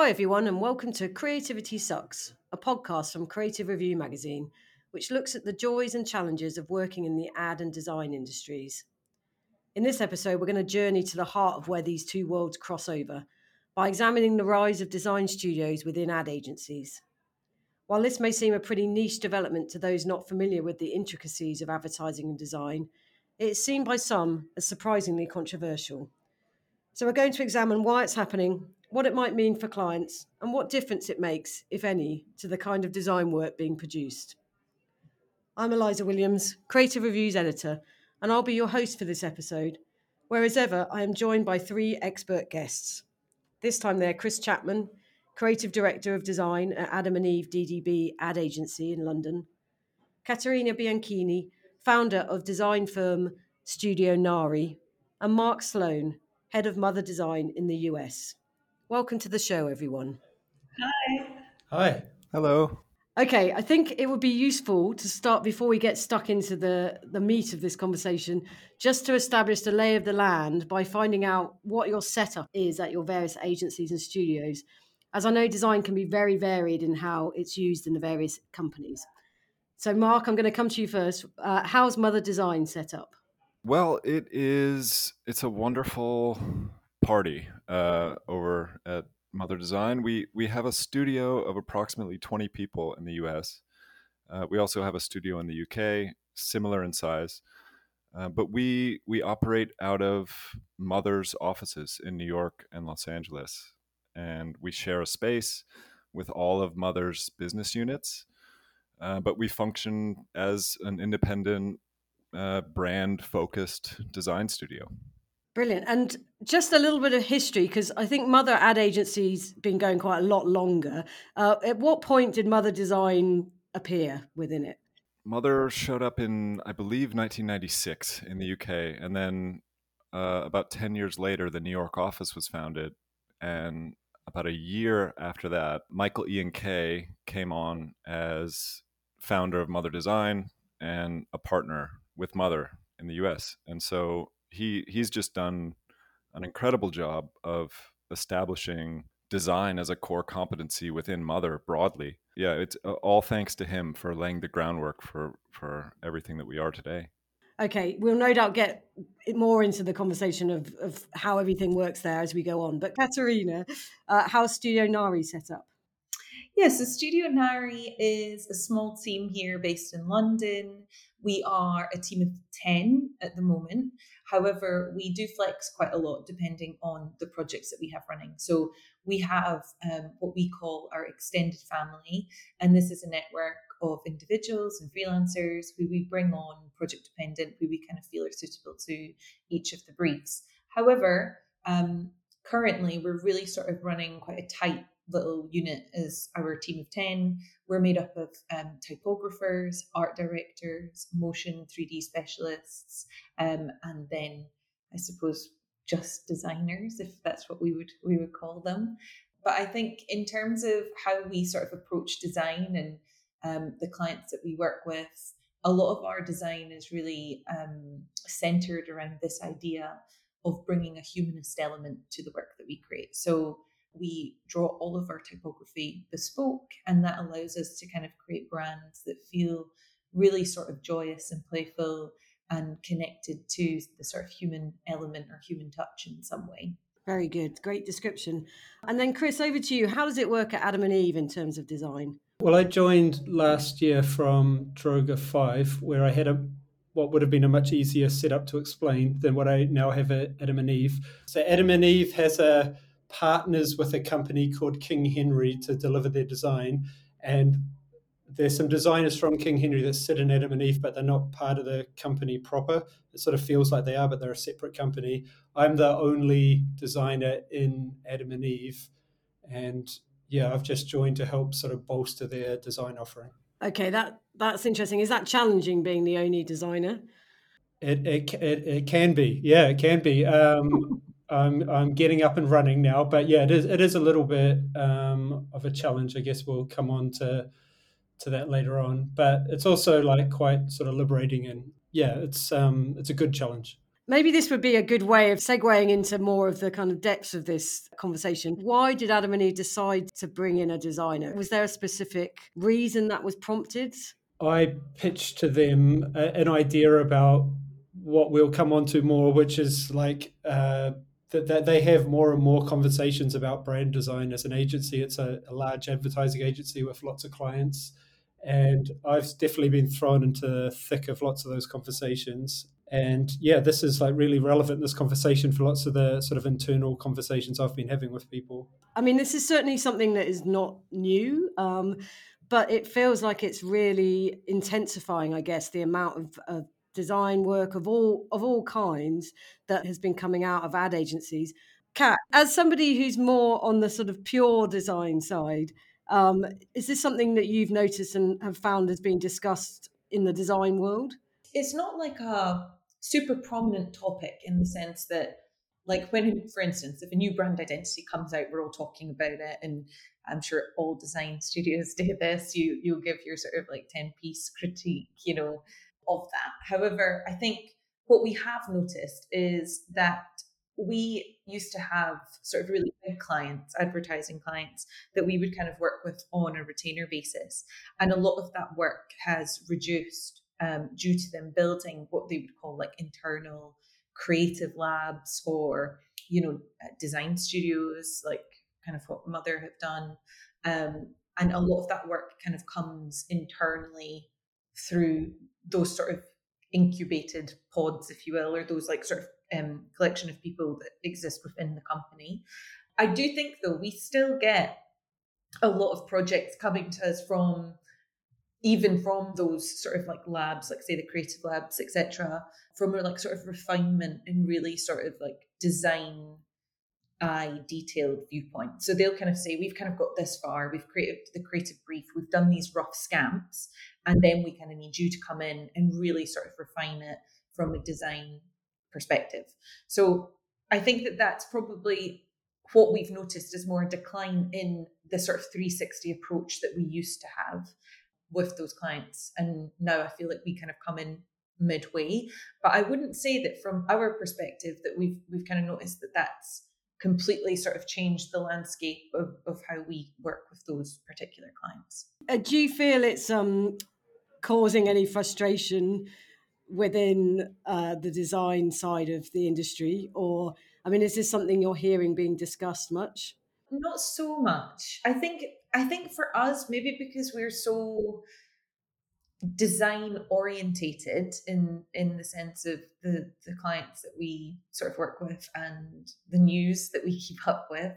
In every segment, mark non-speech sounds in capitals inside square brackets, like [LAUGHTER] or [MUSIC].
Hi, everyone, and welcome to Creativity Sucks, a podcast from Creative Review magazine, which looks at the joys and challenges of working in the ad and design industries. In this episode, we're going to journey to the heart of where these two worlds cross over by examining the rise of design studios within ad agencies. While this may seem a pretty niche development to those not familiar with the intricacies of advertising and design, it is seen by some as surprisingly controversial. So, we're going to examine why it's happening, what it might mean for clients, and what difference it makes, if any, to the kind of design work being produced. I'm Eliza Williams, Creative Reviews editor, and I'll be your host for this episode, where, as ever, I am joined by three expert guests. This time they're Chris Chapman, Creative Director of Design at Adam and Eve DDB Ad Agency in London, Caterina Bianchini, founder of design firm Studio Nari, and Mark Sloan, Head of Mother Design in the US. Welcome to the show, everyone. Hi. Hi. Hello. Okay, I think it would be useful to start before we get stuck into the, the meat of this conversation, just to establish the lay of the land by finding out what your setup is at your various agencies and studios. As I know, design can be very varied in how it's used in the various companies. So, Mark, I'm going to come to you first. Uh, how's Mother Design set up? Well, it is. It's a wonderful party uh, over at Mother Design. We we have a studio of approximately 20 people in the U.S. Uh, we also have a studio in the UK, similar in size, uh, but we we operate out of Mother's offices in New York and Los Angeles, and we share a space with all of Mother's business units. Uh, but we function as an independent, uh, brand focused design studio. Brilliant. And just a little bit of history, because I think Mother Ad Agency's been going quite a lot longer. Uh, at what point did Mother Design appear within it? Mother showed up in, I believe, 1996 in the UK. And then uh, about 10 years later, the New York office was founded. And about a year after that, Michael Ian Kay came on as founder of Mother Design and a partner with Mother in the US. And so he he's just done an incredible job of establishing design as a core competency within Mother broadly. Yeah, it's uh, all thanks to him for laying the groundwork for for everything that we are today. Okay, we'll no doubt get more into the conversation of, of how everything works there as we go on. But Caterina, uh, how's Studio Nari set up? Yes, so Studio Nari is a small team here based in London. We are a team of 10 at the moment. However, we do flex quite a lot depending on the projects that we have running. So we have um, what we call our extended family, and this is a network of individuals and freelancers who we bring on project dependent, who we kind of feel are suitable to each of the briefs. However, um, currently we're really sort of running quite a tight little unit is our team of 10. We're made up of um, typographers, art directors, motion 3D specialists, um, and then I suppose just designers, if that's what we would we would call them. But I think in terms of how we sort of approach design and um, the clients that we work with, a lot of our design is really um, centered around this idea of bringing a humanist element to the work that we create. So we draw all of our typography bespoke, and that allows us to kind of create brands that feel really sort of joyous and playful and connected to the sort of human element or human touch in some way. Very good. Great description. And then, Chris, over to you. How does it work at Adam and Eve in terms of design? Well, I joined last year from Droga 5, where I had a what would have been a much easier setup to explain than what I now have at Adam and Eve. So Adam and Eve has a partners with a company called King Henry to deliver their design. And there's some designers from King Henry that sit in Adam and Eve, but they're not part of the company proper. It sort of feels like they are, but they're a separate company. I'm the only designer in Adam and Eve. And yeah, I've just joined to help sort of bolster their design offering. Okay, that that's interesting. Is that challenging being the only designer? It it it, it can be, yeah, it can be. Um, [LAUGHS] I'm I'm getting up and running now, but yeah, it is it is a little bit um, of a challenge. I guess we'll come on to to that later on, but it's also like quite sort of liberating and yeah, it's um it's a good challenge. Maybe this would be a good way of segueing into more of the kind of depths of this conversation. Why did Adam and Eve decide to bring in a designer? Was there a specific reason that was prompted? I pitched to them an idea about what we'll come on to more, which is like uh, that, that they have more and more conversations about brand design as an agency. It's a, a large advertising agency with lots of clients. And I've definitely been thrown into the thick of lots of those conversations and yeah this is like really relevant this conversation for lots of the sort of internal conversations i've been having with people i mean this is certainly something that is not new um, but it feels like it's really intensifying i guess the amount of, of design work of all of all kinds that has been coming out of ad agencies. Kat as somebody who's more on the sort of pure design side um, is this something that you've noticed and have found has been discussed in the design world? It's not like a super prominent topic in the sense that like when for instance if a new brand identity comes out we're all talking about it and i'm sure all design [LAUGHS] studios do this. You you'll give your sort of like 10 piece critique you know of that. However i think what we have noticed is that we used to have sort of really big clients advertising clients that we would kind of work with on a retainer basis. And a lot of that work has reduced um, due to them building what they would call like internal creative labs or you know uh, design studios like kind of what mother have done. Um, and a lot of that work kind of comes internally through those sort of incubated pods if you will or those like sort of um, collection of people that exist within the company i do think though we still get a lot of projects coming to us from even from those sort of like labs, like say the creative labs, etc., from a like sort of refinement and really sort of like design eye detailed viewpoint. So they'll kind of say, we've kind of got this far, we've created the creative brief, we've done these rough scamps, and then we kind of need you to come in and really sort of refine it from a design perspective. So I think that that's probably what we've noticed is more a decline in the sort of 360 approach that we used to have with those clients. And now I feel like we kind of come in midway. But I wouldn't say that from our perspective that we've we've kind of noticed that that's completely sort of changed the landscape of, of how we work with those particular clients. Uh, do you feel it's um, causing any frustration within uh, the design side of the industry, or I mean, is this something you're hearing being discussed much? Not so much. I think I think for us, maybe because we're so design orientated in in the sense of the the clients that we sort of work with and the news that we keep up with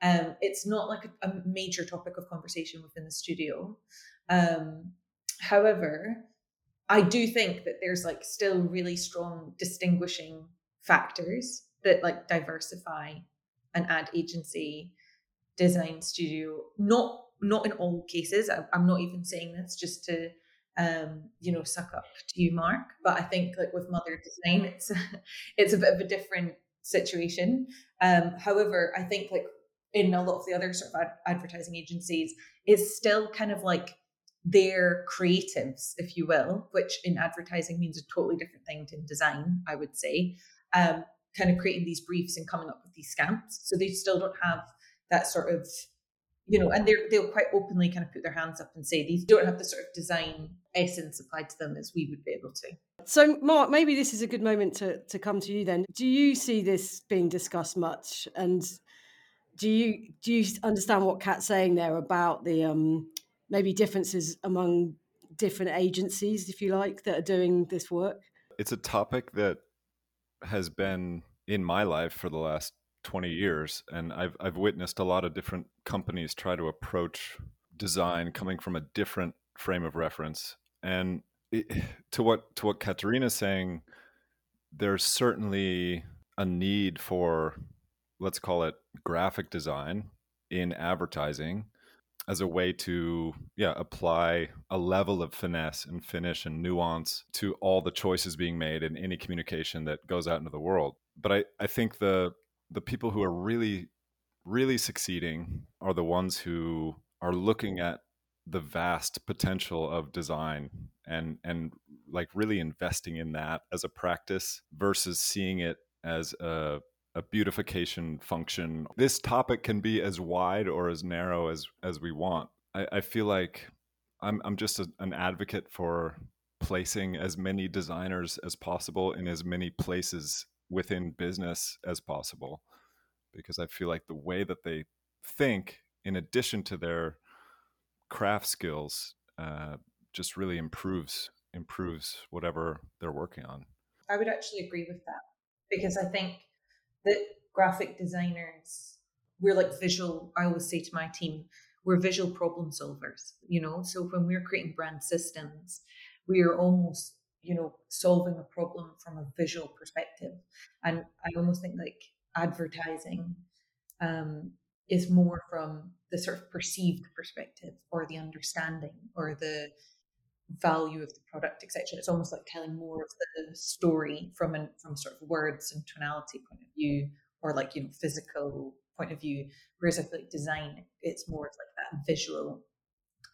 um it's not like a, a major topic of conversation within the studio um however i do think that there's like still really strong distinguishing factors that like diversify an ad agency design studio. Not not in all cases. I, am not even saying this just to um, you know suck up to you, Mark. But I think like with Mother Design, it's [LAUGHS] it's a bit of a different situation. Um, however, I think like in a lot of the other sort of ad- advertising agencies, it's still kind of like their creatives, if you will, which in advertising means a totally different thing to design, I would say. Um, kind of creating these briefs and coming up with these scamps. So they still don't have that sort of you know, and they they'll quite openly kind of put their hands up and say these don't have the sort of design essence applied to them as we would be able to. So, Mark, maybe this is a good moment to to come to you. Then, do you see this being discussed much, and do you do you understand what Kat's saying there about the um, maybe differences among different agencies, if you like, that are doing this work? It's a topic that has been in my life for the last 20 years and I've I've witnessed a lot of different companies try to approach design coming from a different frame of reference and it, [SIGHS] to what to what Caterina's saying there's certainly a need for let's call it graphic design in advertising as a way to yeah apply a level of finesse and finish and nuance to all the choices being made in any communication that goes out into the world. But i i think the the people who are really really succeeding are the ones who are looking at the vast potential of design and and like really investing in that as a practice versus seeing it as a a beautification function. This topic can be as wide or as narrow as as we want. I, I feel like I'm I'm just a, an advocate for placing as many designers as possible in as many places within business as possible because I feel like the way that they think, in addition to their craft skills, uh, just really improves improves whatever they're working on. I would actually agree with that because I think that graphic designers we're like visual. I always say to my team, we're visual problem solvers. You know, so when we're creating brand systems, we are almost you know solving a problem from a visual perspective and i almost think like advertising um, is more from the sort of perceived perspective or the understanding or the value of the product etc it's almost like telling more of the story from an from sort of words and tonality point of view or like you know physical point of view. Whereas i feel like design it's more of like that visual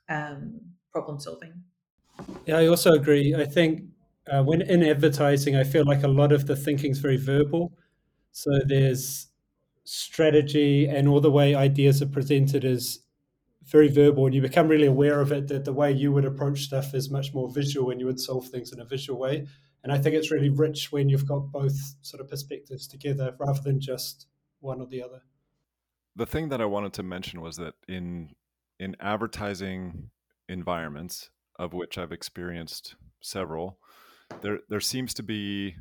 um, problem solving. Yeah i also agree. I think uh, when in advertising, I feel like a lot of the thinking is very verbal. So there's strategy and all the way ideas are presented is very verbal, and you become really aware of it. That the way you would approach stuff is much more visual, and you would solve things in a visual way. And I think it's really rich when you've got both sort of perspectives together rather than just one or the other. The thing that I wanted to mention was that in in advertising environments, of which I've experienced several, there there seems to be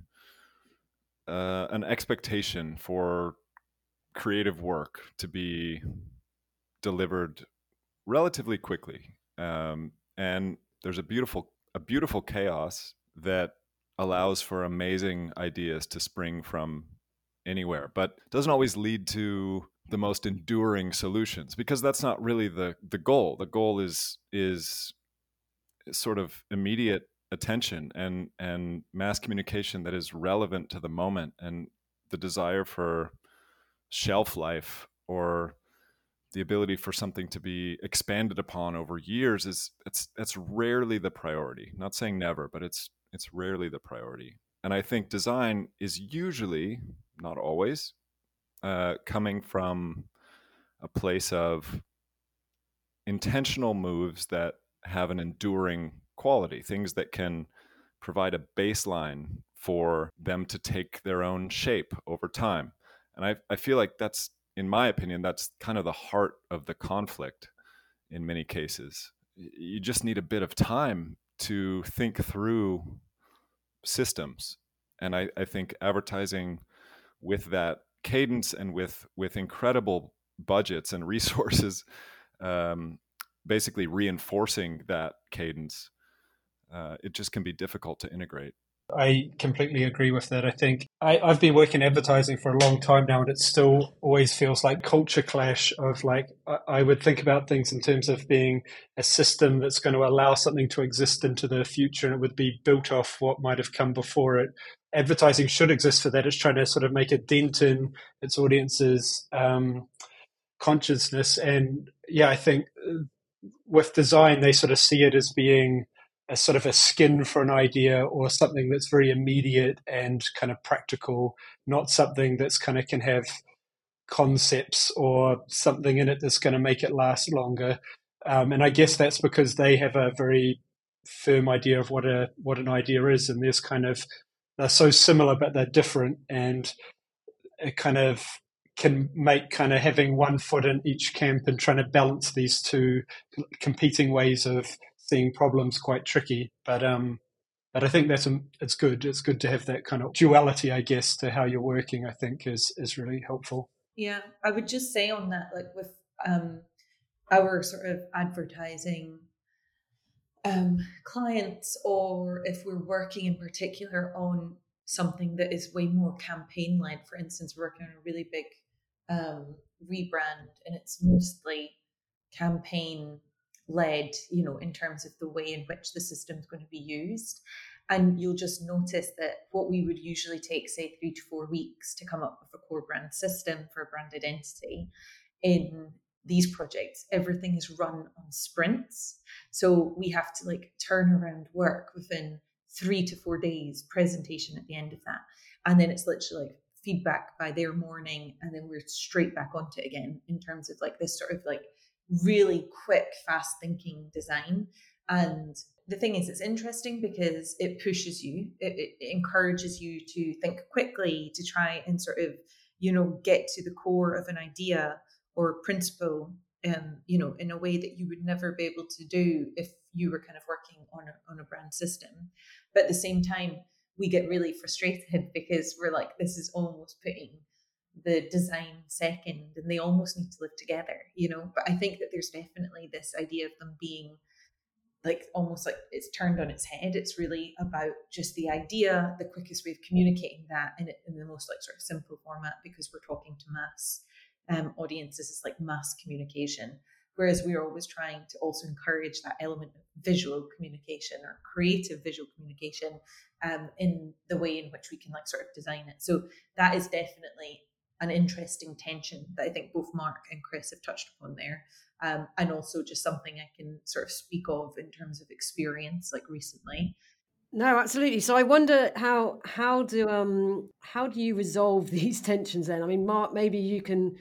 uh, an expectation for creative work to be delivered relatively quickly, um, and there's a beautiful a beautiful chaos that allows for amazing ideas to spring from anywhere, but doesn't always lead to the most enduring solutions because that's not really the the goal. The goal is is sort of immediate attention and and mass communication that is relevant to the moment and the desire for shelf life or the ability for something to be expanded upon over years is it's that's rarely the priority not saying never but it's it's rarely the priority and i think design is usually not always uh, coming from a place of intentional moves that have an enduring quality, things that can provide a baseline for them to take their own shape over time. And I, I feel like that's, in my opinion, that's kind of the heart of the conflict in many cases. You just need a bit of time to think through systems. And I, I think advertising with that cadence and with with incredible budgets and resources [LAUGHS] um, basically reinforcing that cadence uh, it just can be difficult to integrate. I completely agree with that. I think I, have been working advertising for a long time now, and it still always feels like culture clash of like I, I would think about things in terms of being a system that's going to allow something to exist into the future, and it would be built off what might have come before it. Advertising should exist for that. It's trying to sort of make a dent in its audience's um, consciousness, and yeah, I think uh, with design they sort of see it as being a sort of a skin for an idea or something that's very immediate and kind of practical, not something that's kind of can have concepts or something in it that's going to make it last longer. Um, and I guess that's because they have a very firm idea of what a what an idea is, and there's kind of they're so similar but they're different, and it kind of can make kind of having one foot in each camp and trying to balance these two competing ways of seeing problems quite tricky. But um, but I think that's um, it's good. It's good to have that kind of duality, I guess, to how you're working. I think is is really helpful. Yeah, I would just say on that, like with um, our sort of advertising um, clients, or if we're working in particular on something that is way more campaign led. For instance, working on a really big um, rebrand, and it's mostly campaign led, you know, in terms of the way in which the system is going to be used. And you'll just notice that what we would usually take, say, three to four weeks to come up with a core brand system for a brand identity, in these projects, everything is run on sprints. So we have to like turn around work within three to four days presentation at the end of that. And then it's literally like feedback by their morning and then we're straight back onto it again in terms of like this sort of like really quick fast thinking design. And the thing is it's interesting because it pushes you it, it, encourages you to think quickly to try and sort of you know get to the core of an idea or principle um, you know in a way that you would never be able to do if you were kind of working on a, on a brand system. But at the same time we get really frustrated [LAUGHS] because we're like, this is almost putting the design second and they almost need to live together, you know. But I think that there's definitely this idea of them being like almost like it's turned on its head. It's really about just the idea, the quickest way of communicating that in, in the most like sort of simple format because we're talking to mass um, audiences. It's like mass communication. Whereas we're always trying to also encourage that element of visual communication or creative visual communication um, in the way in which we can like sort of design it. So that is definitely an interesting tension that I think both Mark and Chris have touched upon there. Um, and also just something I can sort of speak of in terms of experience like recently. No, absolutely. So I wonder how how do um how do you resolve [LAUGHS] these tensions then? I mean, Mark, maybe you can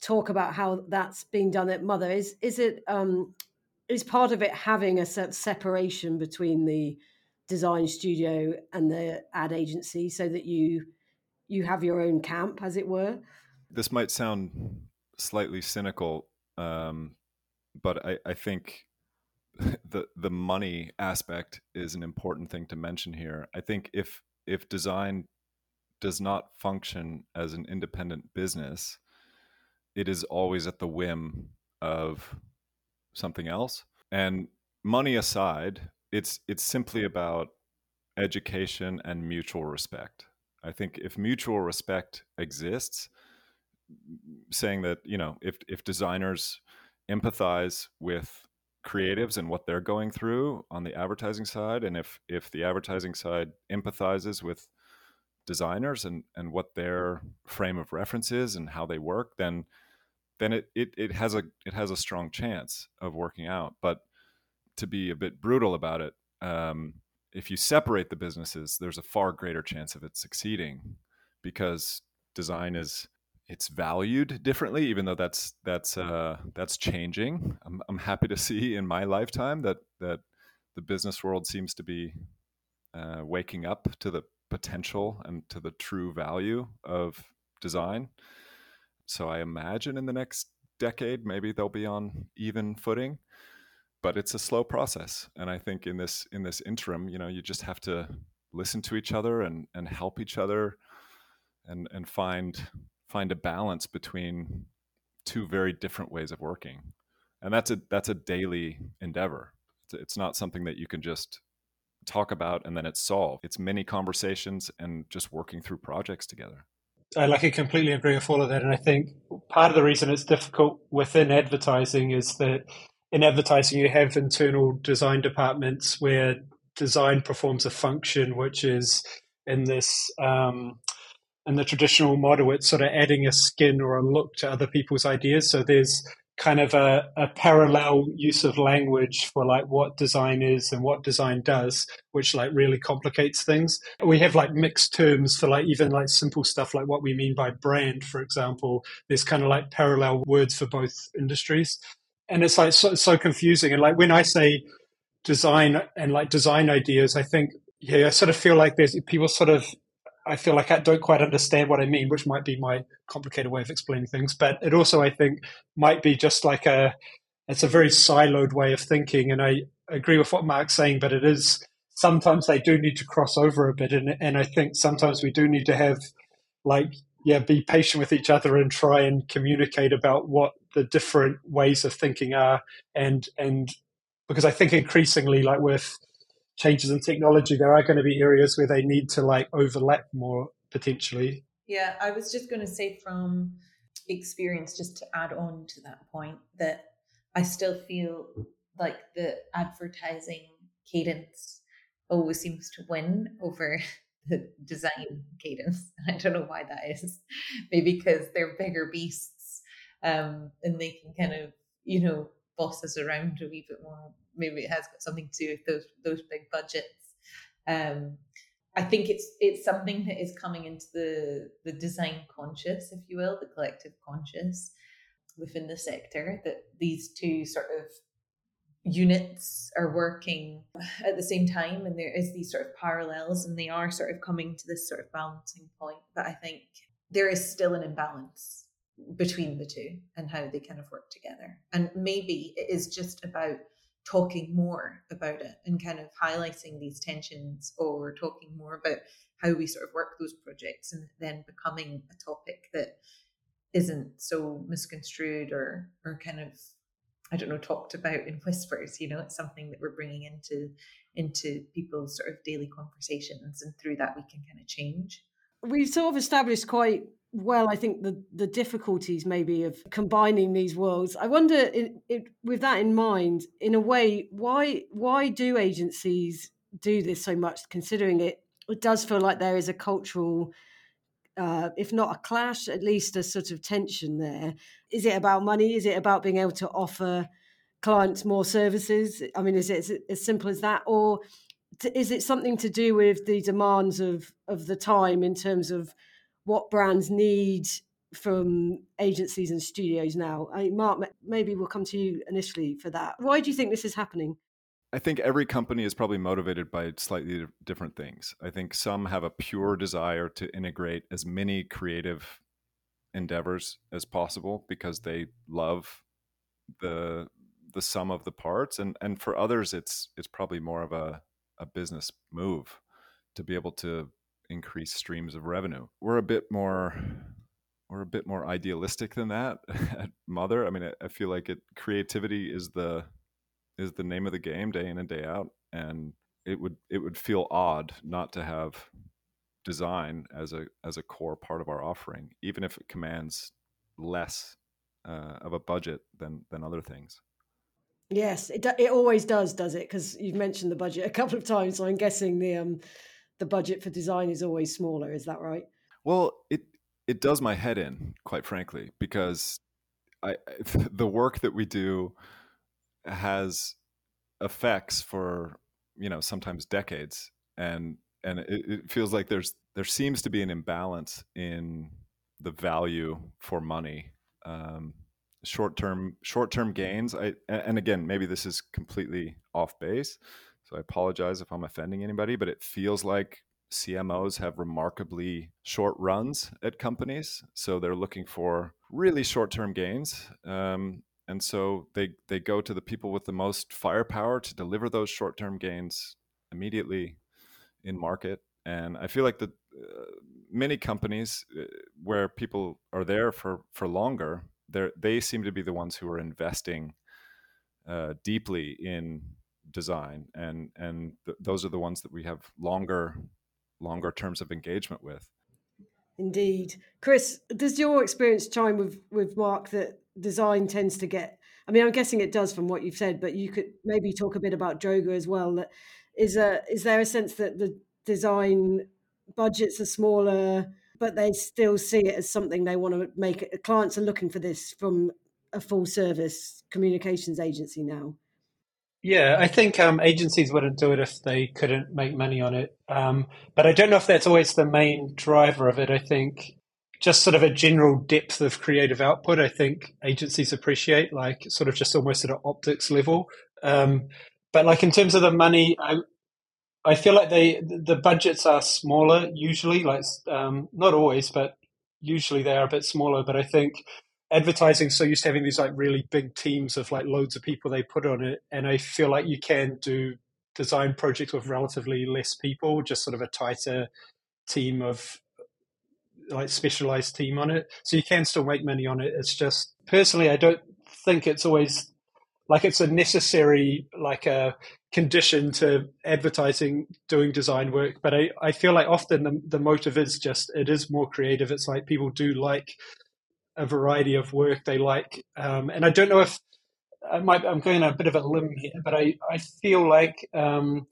talk about how that's being done at Mother. Is is it um, is part of it having a sort of separation between the design studio and the ad agency so that you you have your own camp, as it were? This might sound slightly cynical, um, but I, I think [LAUGHS] the the money aspect is an important thing to mention here. I think if if design does not function as an independent business, it is always at the whim of something else. And money aside, it's it's simply about education and mutual respect. I think if mutual respect exists, saying that you know if if designers empathize with creatives and what they're going through on the advertising side, and if if the advertising side empathizes with designers and and what their frame of reference is and how they work, then then it, it it has a it has a strong chance of working out. But to be a bit brutal about it, um, if you separate the businesses, there's a far greater chance of it succeeding because design is it's valued differently even though that's that's uh, that's changing I'm, I'm happy to see in my lifetime that that the business world seems to be uh, waking up to the potential and to the true value of design so I imagine in the next decade, maybe they'll be on even footing. But it's a slow process, and I think in this in this interim, you know, you just have to listen to each other and and help each other, and and find find a balance between two very different ways of working, and that's a that's a daily endeavor. It's, it's not something that you can just talk about and then it's solved. It's many conversations and just working through projects together. I like I completely agree with all of that, and I think part of the reason it's difficult within advertising is that in advertising you have internal design departments where design performs a function which is in this um, in the traditional model it's sort of adding a skin or a look to other people's ideas so there's kind of a, a parallel use of language for like what design is and what design does, which like really complicates things. We have like mixed terms for like even like simple stuff like what we mean by brand, for example. There's kind of like parallel words for both industries. And it's like so, so confusing. And like when I say design and like design ideas, I think, yeah, I sort of feel like there's people sort of I feel like I don't quite understand what I mean, which might be my complicated way of explaining things. But it also, I think, might be just like a it's a very siloed way of thinking. And I agree with what Mark's saying, but it is sometimes they do need to cross over a bit. And, and I think sometimes we do need to have like yeah, be patient with each other and try and communicate about what the different ways of thinking are. And and because I think increasingly, like with changes in technology, there are going to be areas where they need to like overlap more potentially. Yeah, I was just going to say from experience, just to add on to that point, that I still feel like the advertising cadence always seems to win over the design cadence. [LAUGHS] I don't know why that is. Maybe because they're bigger beasts um, and they can kind of, you know, boss us around a wee bit more maybe it has got something to do with those those big budgets. Um, I think it's it's something that is coming into the the design conscious, if you will, the collective conscious within the sector that these two sort of units are working at the same time and there is these sort of parallels and they are sort of coming to this sort of balancing point but i think there is still an imbalance between the two and how they kind of work together. And maybe it is just about talking more about it and kind of highlighting these tensions or talking more about how we sort of work those projects and then becoming a topic that isn't so misconstrued or or kind of I don't know talked about in whispers. You know, it's something that we're bringing into into people's sort of daily conversations, and through that we can kind of change. We've sort of established quite well, I think the the difficulties maybe of combining these worlds. I wonder, it, it, with that in mind, in a way, why why do agencies do this so much? Considering it, it does feel like there is a cultural uh, if not a clash, at least a sort of tension there. Is it about money? Is it about being able to offer clients more services? I mean, is it as simple as that, or is it something to do with the demands of of the time in terms of what brands need from agencies and studios now? I mean, Mark, maybe we'll come to you initially for that. Why do you think this is happening? I think every company is probably motivated by slightly different things. I think some have a pure desire to integrate as many creative endeavors as possible because they love the the sum of the parts and and for others it's it's probably more of a a business move to be able to increase streams of revenue. We're a bit more we're a bit more idealistic than that [LAUGHS] at Mother. I mean, I, I feel like it creativity is the is the name of the game day in and day out and it would it would feel odd not to have design as a as a core part of our offering even if it commands less uh, of a budget than than other things. Yes it, it always does does it? Because you've mentioned the budget a [LAUGHS] couple of times so i'm guessing the um the budget for design is always smaller is that right? Well it it does my head in quite frankly because i [LAUGHS] the work that we do has effects for you know sometimes decades. And and it, it, feels like there's there seems to be an imbalance in the value for money um, short term short term gains. I, and again maybe this is completely off base so i apologize if i'm offending anybody but it feels like cmos have remarkably short runs at companies so they're looking for really short term gains. Um, and so they they go to the people with the most firepower to deliver those short-term gains immediately in market. And i feel like the uh, many companies uh, where people are there for for longer they they seem to be the ones who are investing uh, deeply in design. And and th- those are the ones that we have longer longer terms of engagement with. Indeed. Chris does your experience chime with with mark that design tends to get I mean, I'm guessing it does from what you've said, but you could maybe talk a bit about Droga as well. That is a is there a sense that the design budgets are smaller, but they still see it as something they want to make it. Clients are looking for this from a full service communications agency now. Yeah, I think um, agencies wouldn't do it if they couldn't make money on it. Um, but I don't know if that's always the main driver of it. I think just sort of a general depth of creative output. I think agencies appreciate, like sort of just almost at an optics level. Um, but like in terms of the money, I I feel like they the budgets are smaller usually. Like um, not always, but usually they are a bit smaller. But I think advertising so used to having these like really big teams of like loads of people they put on it, and I feel like you can do design projects with relatively less people, just sort of a tighter team of like specialized team on it. So you can still make money on it. It's just personally, I don't think it's always like it's a necessary like a condition to advertising doing design work. But I, I feel like often the, the motive is just it is more creative. It's like people do like a variety of work they like, um, and I don't know if I might, I'm going a bit of a limb here, but I, I feel like um,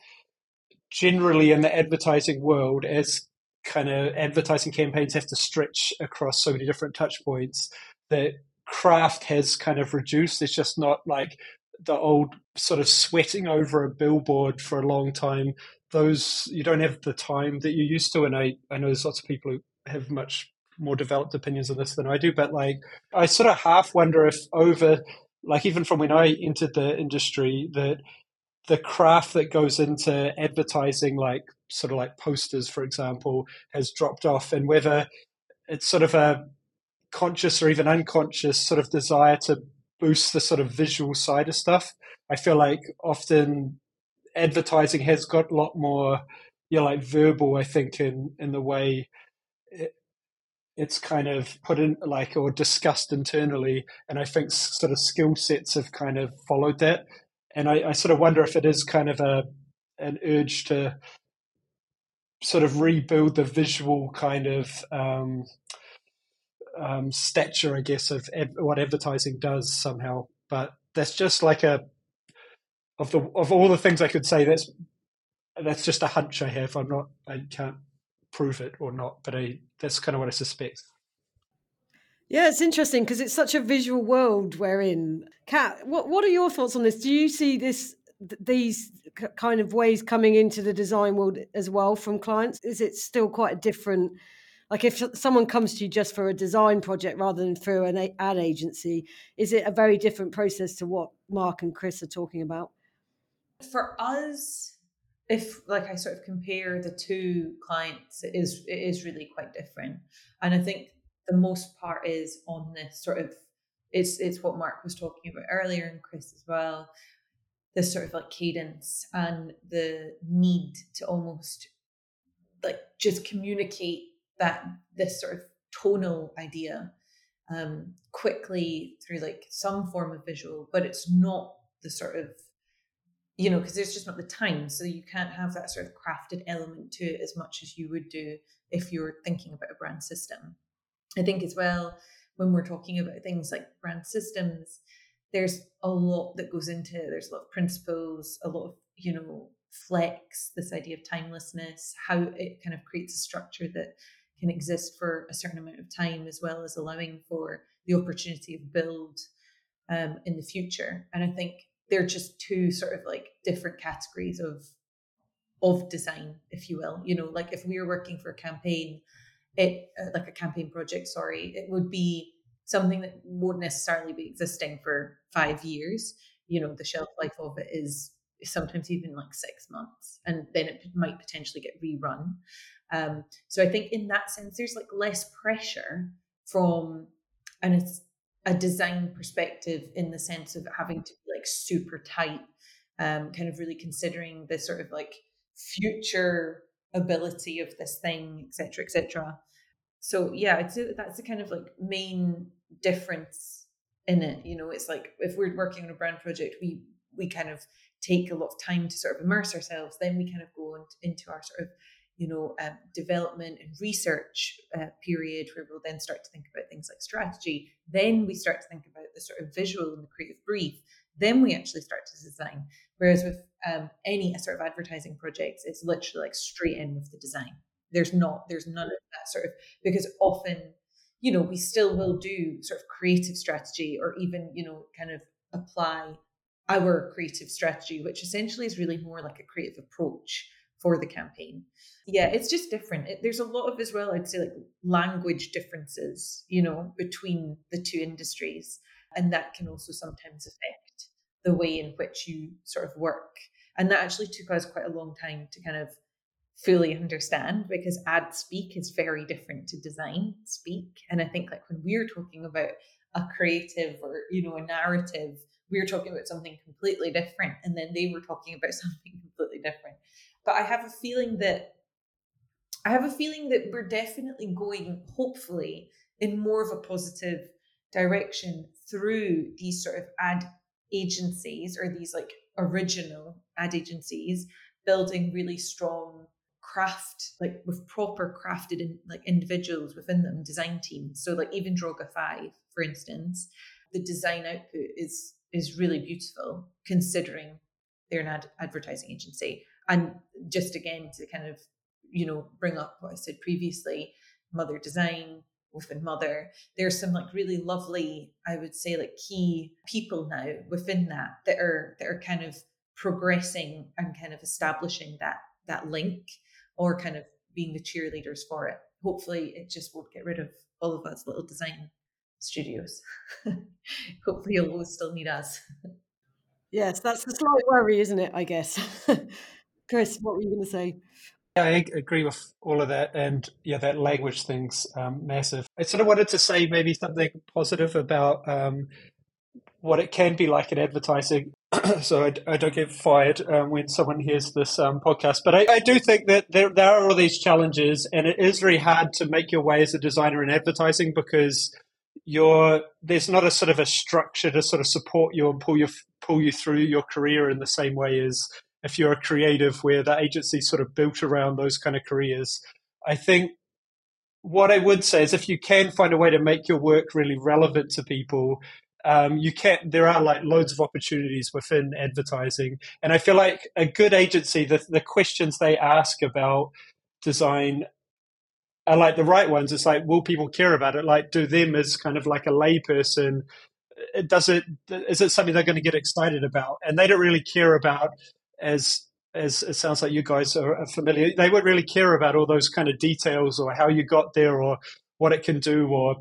generally in the advertising world, as kind of advertising campaigns have to stretch across so many different touch points that craft has kind of reduced. It's just not like the old sort of sweating over a billboard for a long time those you don't have the time that you used to and i i know there's lots of people who have much more developed opinions on this than i do but like i sort of half wonder if over like even from when i entered the industry that the craft that goes into advertising like sort of like posters for example has dropped off and whether it's sort of a conscious or even unconscious sort of desire to boost the sort of visual side of stuff i feel like often advertising has got a lot more, you know, like verbal. I think in in the way it, it's kind of put in like or discussed internally, and I think sort of skill sets have kind of followed that. And I, I sort of wonder if it is kind of a an urge to sort of rebuild the visual kind of um, um, stature, I guess, of what advertising does somehow. But that's just like a of the of all the things I could say, that's that's just a hunch I have. I'm not, I can't prove it or not, but I that's kind of what I suspect. Yeah, it's interesting because it's such a visual world we're in. Kat, what what are your thoughts on this? Do you see this these kind of ways coming into the design world as well from clients? Is it still quite a different? Like if someone comes to you just for a design project rather than through an ad agency, is it a very different process to what Mark and Chris are talking about? For us, if like I sort of compare the two clients, it is it is really quite different. And I think the most part is on this sort of it's it's what Mark was talking about earlier and Chris as well. This sort of like cadence and the need to almost like just communicate that this sort of tonal idea um, quickly through like some form of visual, but it's not the sort of you know, because there's just not the time. So you can't have that sort of crafted element to it as much as you would do if you're thinking about a brand system. I think as well, when we're talking about things like brand systems, there's a lot that goes into it. There's a lot of principles, a lot of, you know, flex, this idea of timelessness, how it kind of creates a structure that can exist for a certain amount of time, as well as allowing for the opportunity of build um, in the future. And I think they're just two sort of like different categories of of design if you will you know like if we were working for a campaign it uh, like a campaign project sorry it would be something that won't necessarily be existing for five years you know the shelf life of it is sometimes even like six months and then it might potentially get rerun um, so i think in that sense there's like less pressure from and it's a design perspective in the sense of having to be like super tight, um, kind of really considering the sort of like future ability of this thing, etc., etc. So yeah, that that's the kind of like main difference in it. You know, it's like if we're working on a brand project, we we kind of take a lot of time to sort of immerse ourselves. Then we kind of go into our sort of you know, um, development and research uh, period where we'll then start to think about things like strategy. Then we start to think about the sort of visual and the creative brief. Then we actually start to design. Whereas with um, any sort of advertising projects, it's literally like straight in with the design. There's not, there's none of that sort of, because often, you know, we still will do sort of creative strategy or even, you know, kind of apply our creative strategy, which essentially is really more like a creative approach for the campaign. Yeah, it's just different. It, there's a lot of as well, I'd say, like language differences, you know, between the two industries. And that can also sometimes affect the way in which you sort of work. And that actually took us quite a long time to kind of fully understand because ad speak is very different to design speak. And I think like when we're talking about a creative or, you know, a narrative, we were talking about something completely different. And then they were talking about [LAUGHS] something completely different but I have a feeling that I have a feeling that we're definitely going, hopefully, in more of a positive direction through these sort of ad agencies or these like original ad agencies building really strong craft like with proper crafted in, like individuals within them design teams. So like even droga 5 for instance the design output is is really beautiful considering they're an ad- advertising agency. And just again to kind of you know bring up what i said previously mother design within mother there's some like really lovely i would say like key people now within that that are that are kind of progressing and kind of establishing that that link or kind of being the cheerleaders for it. Hopefully, it just won't get rid of all of us little design studios. [LAUGHS] Hopefully, you'll always still need us. Yes, that's a slight worry, isn't it? I guess. [LAUGHS] Chris, what were you going to say? Yeah, I agree with all of that, and yeah, that language thing's um, massive. I sort of wanted to say maybe something positive about um, what it can be like in advertising. [CLEARS THROAT] so I, I, don't get fired um, when someone hears this um, podcast. But I, I, do think that there, there are all these challenges, and it is very hard to make your way as a designer in advertising because you're there's not a sort of a structure to sort of support you and pull you pull you through your career in the same way as if you're a creative where the agency sort of built around those kind of careers. I think what I would say is if you can find a way to make your work really relevant to people, um, you can't there are like loads of opportunities within advertising. And I feel like a good agency, the, the questions they ask about design are like the right ones. It's like, will people care about it? Like, do them as kind of like a layperson, does it, is it something they're going to get excited about? And they don't really care about as as it sounds like you guys are familiar, they won't really care about all those kind of details or how you got there or what it can do or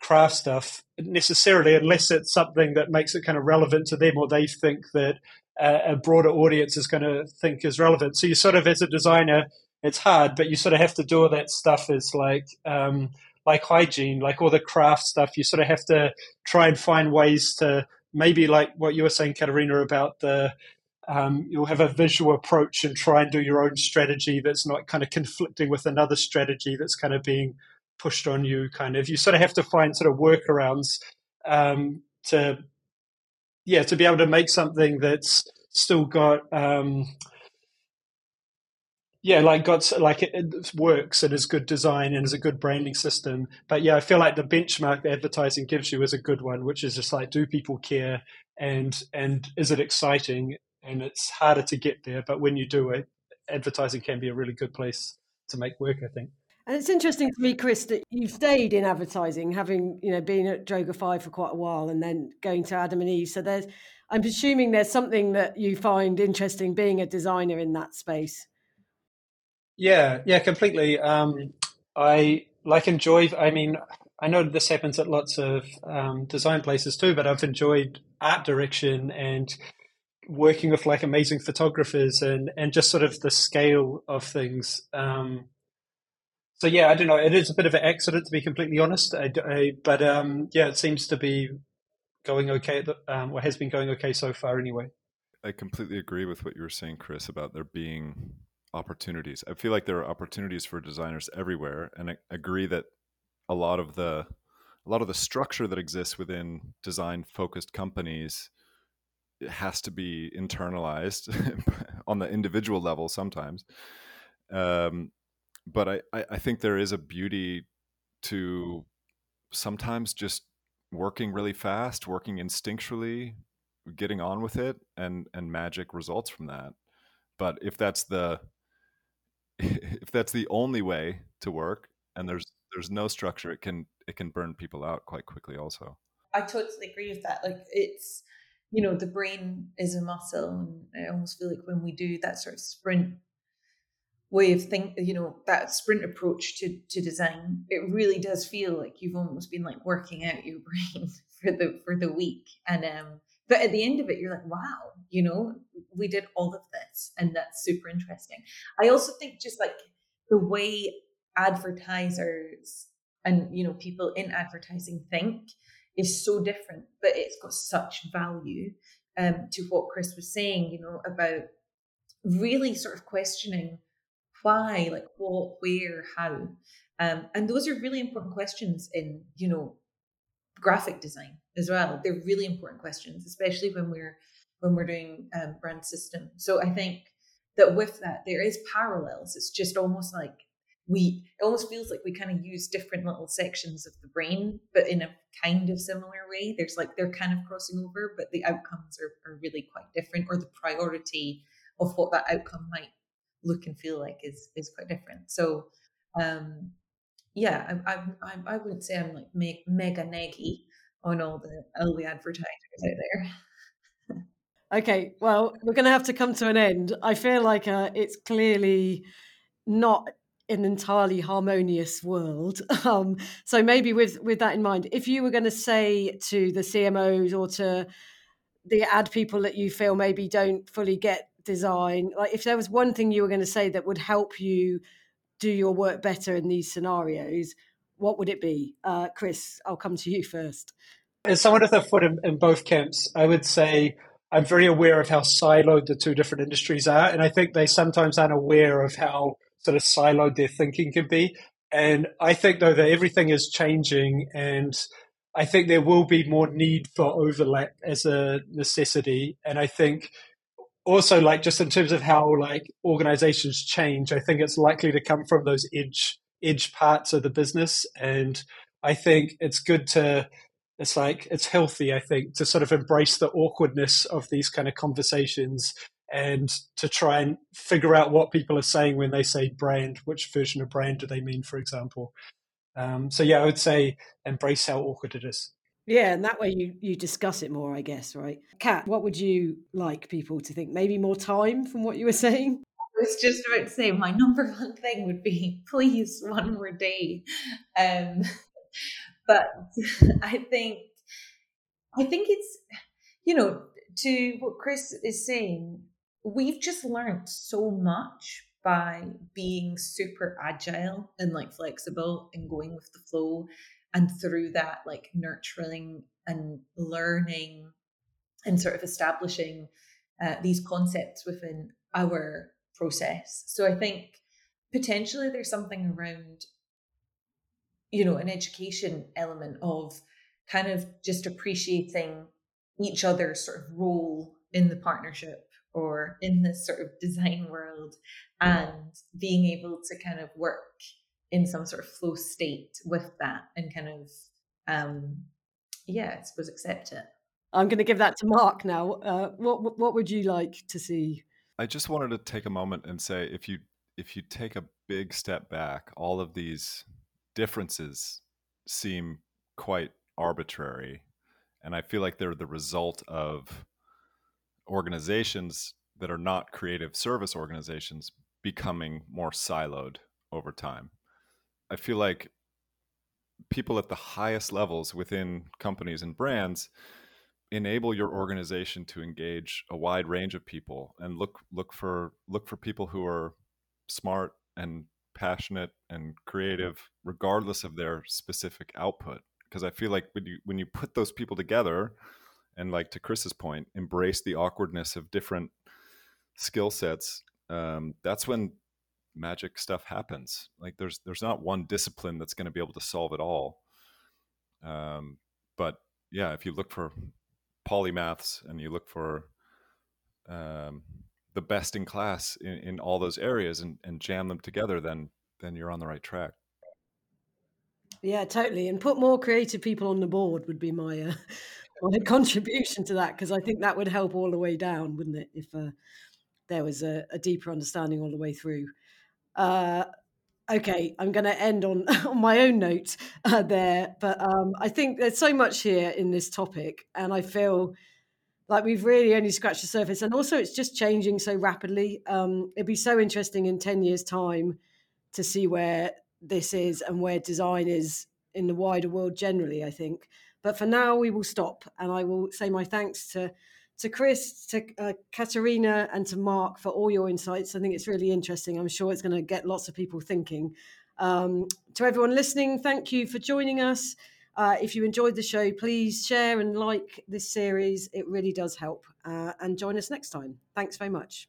craft stuff necessarily, unless it's something that makes it kind of relevant to them or they think that a, a broader audience is going to think is relevant. So you sort of, as a designer, it's hard, but you sort of have to do all that stuff as like um, like hygiene, like all the craft stuff. You sort of have to try and find ways to maybe like what you were saying, Caterina, about the um, you'll have a visual approach and try and do your own strategy that's not kind of conflicting with another strategy that's kind of being pushed on you. Kind of, you sort of have to find sort of workarounds um, to, yeah, to be able to make something that's still got, um, yeah, like got like it, it, works and is good design and is a good branding system. But yeah, I feel like the benchmark advertising gives you is a good one, which is just like, do people care? and and is it exciting and it's harder to get there. But when you do it, advertising can be a really good place to make work. I think. And it's interesting to me, Chris, that you've stayed in advertising, having you know been at Droga5 for quite a while, and then going to Adam and Eve. So there's, I'm assuming there's something that you find interesting being a designer in that space. Yeah, yeah, completely. Um, I like enjoy. I mean, I know this happens at lots of um, design places too, but I've enjoyed art direction and working with like amazing photographers and and just sort of the scale of things. Um, so yeah, I don't know. It is a bit of an accident to be completely honest. I, I, but um, yeah, it seems to be going okay. The, um, has been going okay so far, anyway. I completely agree with what you were saying, Chris, about there being opportunities. I feel like there are opportunities for designers everywhere, and I agree that a lot of the a lot of the structure that exists within design focused companies has to be internalized [LAUGHS] on the individual level sometimes. Um, but I, I think there is a beauty to sometimes just working really fast, working instinctually, getting on with it, and and magic results from that. But if that's the [LAUGHS] if that's the only way to work, and there's there's no structure, it can it can burn people out quite quickly. Also, I totally agree with that. Like it's you know, the brain is a muscle. And I almost feel like when we do that sort of sprint way of think, you know, that sprint approach to, to design, it really does feel like you've almost been like working out your [LAUGHS] brain for the, for the week. And, um, but at the end of it, you're like, wow, you know, we did all of this. And that's super interesting. I also think just like the way advertisers and, you know, people in advertising think, is so different, but it's got such value um, to what Chris was saying, you know, about really sort of questioning why, like what, where, how. Um, and those are really important questions in, you know, graphic design as well. They're really important questions, especially when we're when we're doing um, brand system. So I think that with that, there is parallels. It's just almost like we it almost feels like we kind of use different little sections of the brain but in a kind of similar way there's like they're kind of crossing over but the outcomes are, are really quite different or the priority of what that outcome might look and feel like is is quite different so um yeah i i, I, wouldn't say i'm like me- mega naggy on all the all the advertisers out there Okay, well, we're going to have to come to an end. I feel like uh, it's clearly not an entirely harmonious world. [LAUGHS] Um, so maybe with with that in mind, if you were going to say to the CMOs or to the ad people that you feel maybe don't fully get design, like if there was one thing you were going to say that would help you do your work better in these scenarios, what would it be? Uh, Chris, I'll come to you first. As someone with a foot in, in both camps, I would say I'm very aware of how siloed the two different industries are, and I think they sometimes aren't aware of how sort of siloed their thinking can be. And I think though that everything is changing, and I think there will be more need for overlap as a necessity. And I think also like just in terms of how like organizations change, I think it's likely to come from those edge edge parts of the business, and I think it's good to it's like it's healthy i think to sort of embrace the awkwardness of these kind of conversations and to try and figure out what people are saying when they say brand which version of brand do they mean for example. Um, so yeah i would say embrace how awkward it is yeah and that way you you discuss it more i guess right kat what would you like people to think maybe more time from what you were saying I was just about to say my number [LAUGHS] one thing would be please one more day. Um, [LAUGHS] but [LAUGHS] I think I think it's you know to what Chris is saying. We've just learned so much by being super agile and like flexible and going with the flow, and through that, like nurturing and learning and sort of establishing uh, these concepts within our process. So I think potentially there's something around you know an education element of kind of just appreciating each other's sort of role in the partnership or in this sort of design world and being able to kind of work in some sort of flow state with that and kind of um yeah i suppose accept it i'm going to give that to mark now uh, what what would you like to see i just wanted to take a moment and say if you if you take a big step back all of these differences seem quite arbitrary. And I feel like they're the result of organizations that are not creative service organizations becoming more siloed over time. I feel like people at the highest levels within companies and brands enable your organization to engage a wide range of people and look look for look for people who are smart and passionate and creative regardless of their specific output. Because i feel like when you when you put those people together and like to chris's point embrace the awkwardness of different skill sets um, that's when magic stuff happens like there's there's not one discipline that's going to be able to solve it all um, but yeah if you look for polymaths and you look for um, the best in class in, in all those areas and, and jam them together, then then you're on the right track. Yeah, totally. And put more creative people on the board would be my uh, [LAUGHS] my contribution to that because I think that would help all the way down, wouldn't it? If uh, there was a, a, deeper understanding all the way through. Uh, okay, I'm going to end on [LAUGHS] on my own note uh, there, but um, I think there's so much here in this topic, and I feel like we've really only scratched the surface and also it's just changing so rapidly. Um, it'd be so interesting in 10 years time to see where this is and where design is in the wider world generally i think. But for now we will stop and i will say my thanks to to chris to uh, caterina and to mark for all your insights i think it's really interesting i'm sure it's going to get lots of people thinking um, to everyone listening thank you for joining us uh, if you enjoyed the show, please share and like this series. It really does help. Uh, and join us next time. Thanks very much.